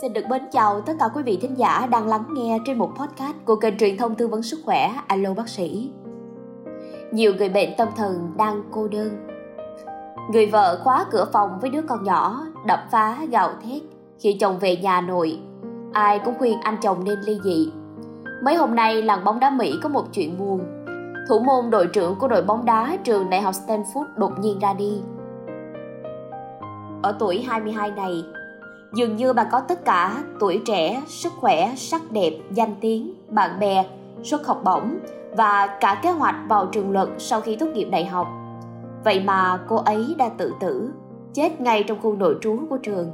Xin được mến chào tất cả quý vị thính giả đang lắng nghe trên một podcast của kênh truyền thông tư vấn sức khỏe Alo Bác sĩ. Nhiều người bệnh tâm thần đang cô đơn. Người vợ khóa cửa phòng với đứa con nhỏ, đập phá gào thét khi chồng về nhà nội. Ai cũng khuyên anh chồng nên ly dị. Mấy hôm nay làng bóng đá Mỹ có một chuyện buồn. Thủ môn đội trưởng của đội bóng đá trường Đại học Stanford đột nhiên ra đi. Ở tuổi 22 này, Dường như bà có tất cả tuổi trẻ, sức khỏe, sắc đẹp, danh tiếng, bạn bè, suất học bổng và cả kế hoạch vào trường luật sau khi tốt nghiệp đại học. Vậy mà cô ấy đã tự tử, chết ngay trong khu nội trú của trường.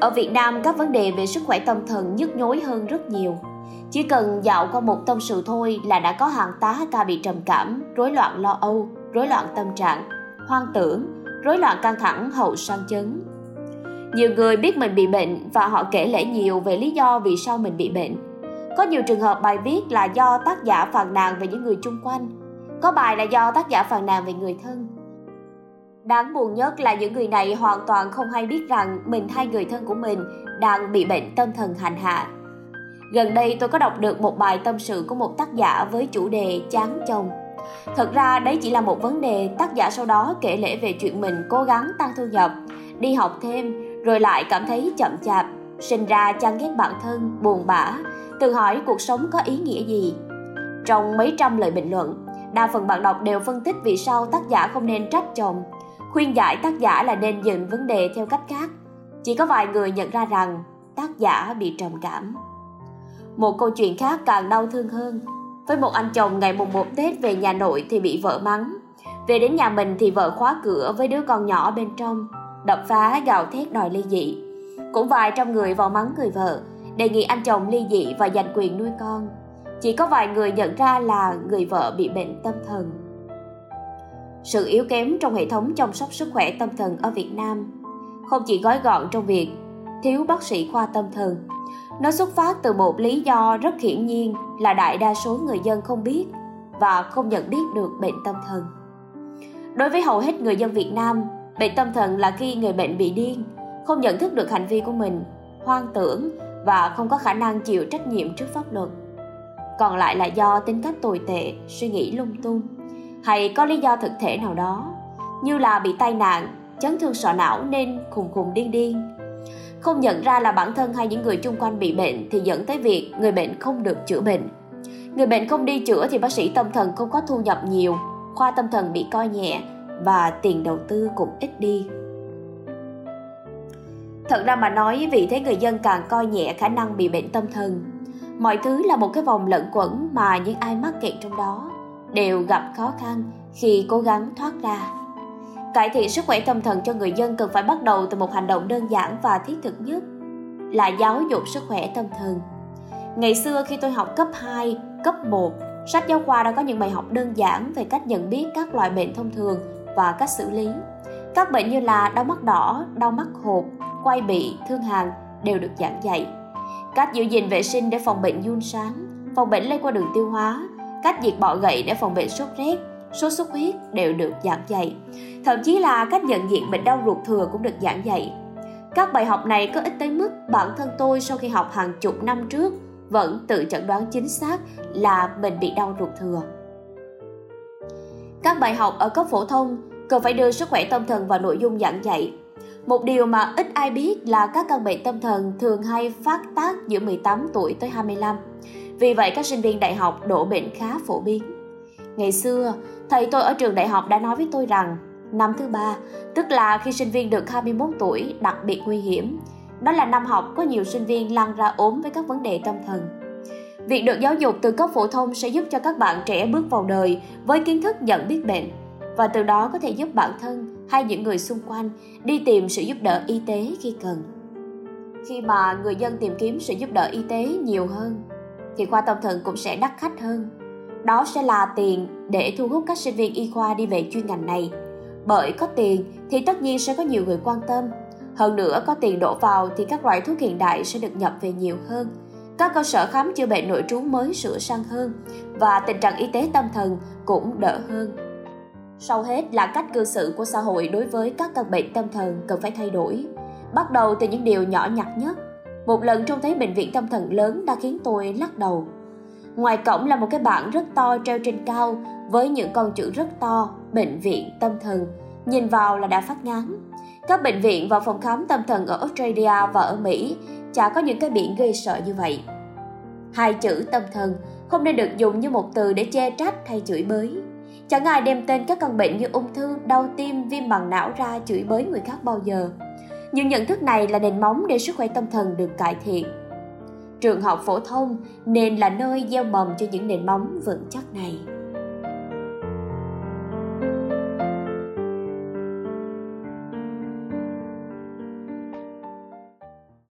Ở Việt Nam các vấn đề về sức khỏe tâm thần nhức nhối hơn rất nhiều. Chỉ cần dạo qua một tâm sự thôi là đã có hàng tá ca bị trầm cảm, rối loạn lo âu, rối loạn tâm trạng, hoang tưởng, rối loạn căng thẳng hậu sang chấn, nhiều người biết mình bị bệnh và họ kể lể nhiều về lý do vì sao mình bị bệnh. Có nhiều trường hợp bài viết là do tác giả phàn nàn về những người chung quanh. Có bài là do tác giả phàn nàn về người thân. Đáng buồn nhất là những người này hoàn toàn không hay biết rằng mình hay người thân của mình đang bị bệnh tâm thần hành hạ. Gần đây tôi có đọc được một bài tâm sự của một tác giả với chủ đề chán chồng. Thật ra đấy chỉ là một vấn đề tác giả sau đó kể lể về chuyện mình cố gắng tăng thu nhập, đi học thêm rồi lại cảm thấy chậm chạp, sinh ra chán ghét bản thân, buồn bã, tự hỏi cuộc sống có ý nghĩa gì. Trong mấy trăm lời bình luận, đa phần bạn đọc đều phân tích vì sao tác giả không nên trách chồng, khuyên giải tác giả là nên dựng vấn đề theo cách khác. Chỉ có vài người nhận ra rằng tác giả bị trầm cảm. Một câu chuyện khác càng đau thương hơn. Với một anh chồng ngày mùng 1 Tết về nhà nội thì bị vợ mắng. Về đến nhà mình thì vợ khóa cửa với đứa con nhỏ bên trong đập phá gào thét đòi ly dị. Cũng vài trăm người vào mắng người vợ, đề nghị anh chồng ly dị và giành quyền nuôi con. Chỉ có vài người nhận ra là người vợ bị bệnh tâm thần. Sự yếu kém trong hệ thống chăm sóc sức khỏe tâm thần ở Việt Nam không chỉ gói gọn trong việc thiếu bác sĩ khoa tâm thần. Nó xuất phát từ một lý do rất hiển nhiên là đại đa số người dân không biết và không nhận biết được bệnh tâm thần. Đối với hầu hết người dân Việt Nam, Bệnh tâm thần là khi người bệnh bị điên, không nhận thức được hành vi của mình, hoang tưởng và không có khả năng chịu trách nhiệm trước pháp luật. Còn lại là do tính cách tồi tệ, suy nghĩ lung tung hay có lý do thực thể nào đó, như là bị tai nạn, chấn thương sọ não nên khùng khùng điên điên. Không nhận ra là bản thân hay những người chung quanh bị bệnh thì dẫn tới việc người bệnh không được chữa bệnh. Người bệnh không đi chữa thì bác sĩ tâm thần không có thu nhập nhiều, khoa tâm thần bị coi nhẹ và tiền đầu tư cũng ít đi. Thật ra mà nói vì thế người dân càng coi nhẹ khả năng bị bệnh tâm thần. Mọi thứ là một cái vòng lẫn quẩn mà những ai mắc kẹt trong đó đều gặp khó khăn khi cố gắng thoát ra. Cải thiện sức khỏe tâm thần cho người dân cần phải bắt đầu từ một hành động đơn giản và thiết thực nhất là giáo dục sức khỏe tâm thần. Ngày xưa khi tôi học cấp 2, cấp 1, sách giáo khoa đã có những bài học đơn giản về cách nhận biết các loại bệnh thông thường và cách xử lý. Các bệnh như là đau mắt đỏ, đau mắt hột, quay bị, thương hàn đều được giảng dạy. Cách giữ gìn vệ sinh để phòng bệnh giun sáng, phòng bệnh lây qua đường tiêu hóa, cách diệt bọ gậy để phòng bệnh sốt rét, sốt xuất huyết đều được giảng dạy. Thậm chí là cách nhận diện bệnh đau ruột thừa cũng được giảng dạy. Các bài học này có ích tới mức bản thân tôi sau khi học hàng chục năm trước vẫn tự chẩn đoán chính xác là mình bị đau ruột thừa. Các bài học ở cấp phổ thông cần phải đưa sức khỏe tâm thần vào nội dung giảng dạy. Một điều mà ít ai biết là các căn bệnh tâm thần thường hay phát tác giữa 18 tuổi tới 25. Vì vậy các sinh viên đại học đổ bệnh khá phổ biến. Ngày xưa, thầy tôi ở trường đại học đã nói với tôi rằng năm thứ ba, tức là khi sinh viên được 21 tuổi đặc biệt nguy hiểm. Đó là năm học có nhiều sinh viên lăn ra ốm với các vấn đề tâm thần. Việc được giáo dục từ cấp phổ thông sẽ giúp cho các bạn trẻ bước vào đời với kiến thức nhận biết bệnh và từ đó có thể giúp bản thân hay những người xung quanh đi tìm sự giúp đỡ y tế khi cần. Khi mà người dân tìm kiếm sự giúp đỡ y tế nhiều hơn, thì khoa tâm thần cũng sẽ đắt khách hơn. Đó sẽ là tiền để thu hút các sinh viên y khoa đi về chuyên ngành này. Bởi có tiền thì tất nhiên sẽ có nhiều người quan tâm. Hơn nữa có tiền đổ vào thì các loại thuốc hiện đại sẽ được nhập về nhiều hơn các cơ sở khám chữa bệnh nội trú mới sửa sang hơn và tình trạng y tế tâm thần cũng đỡ hơn. Sau hết là cách cư xử của xã hội đối với các căn bệnh tâm thần cần phải thay đổi, bắt đầu từ những điều nhỏ nhặt nhất. Một lần trông thấy bệnh viện tâm thần lớn đã khiến tôi lắc đầu. Ngoài cổng là một cái bảng rất to treo trên cao với những con chữ rất to, bệnh viện tâm thần. Nhìn vào là đã phát ngán. Các bệnh viện và phòng khám tâm thần ở Australia và ở Mỹ chả có những cái biển gây sợ như vậy. Hai chữ tâm thần không nên được dùng như một từ để che trách hay chửi bới. Chẳng ai đem tên các căn bệnh như ung thư, đau tim, viêm bằng não ra chửi bới người khác bao giờ. Nhưng nhận thức này là nền móng để sức khỏe tâm thần được cải thiện. Trường học phổ thông nên là nơi gieo mầm cho những nền móng vững chắc này.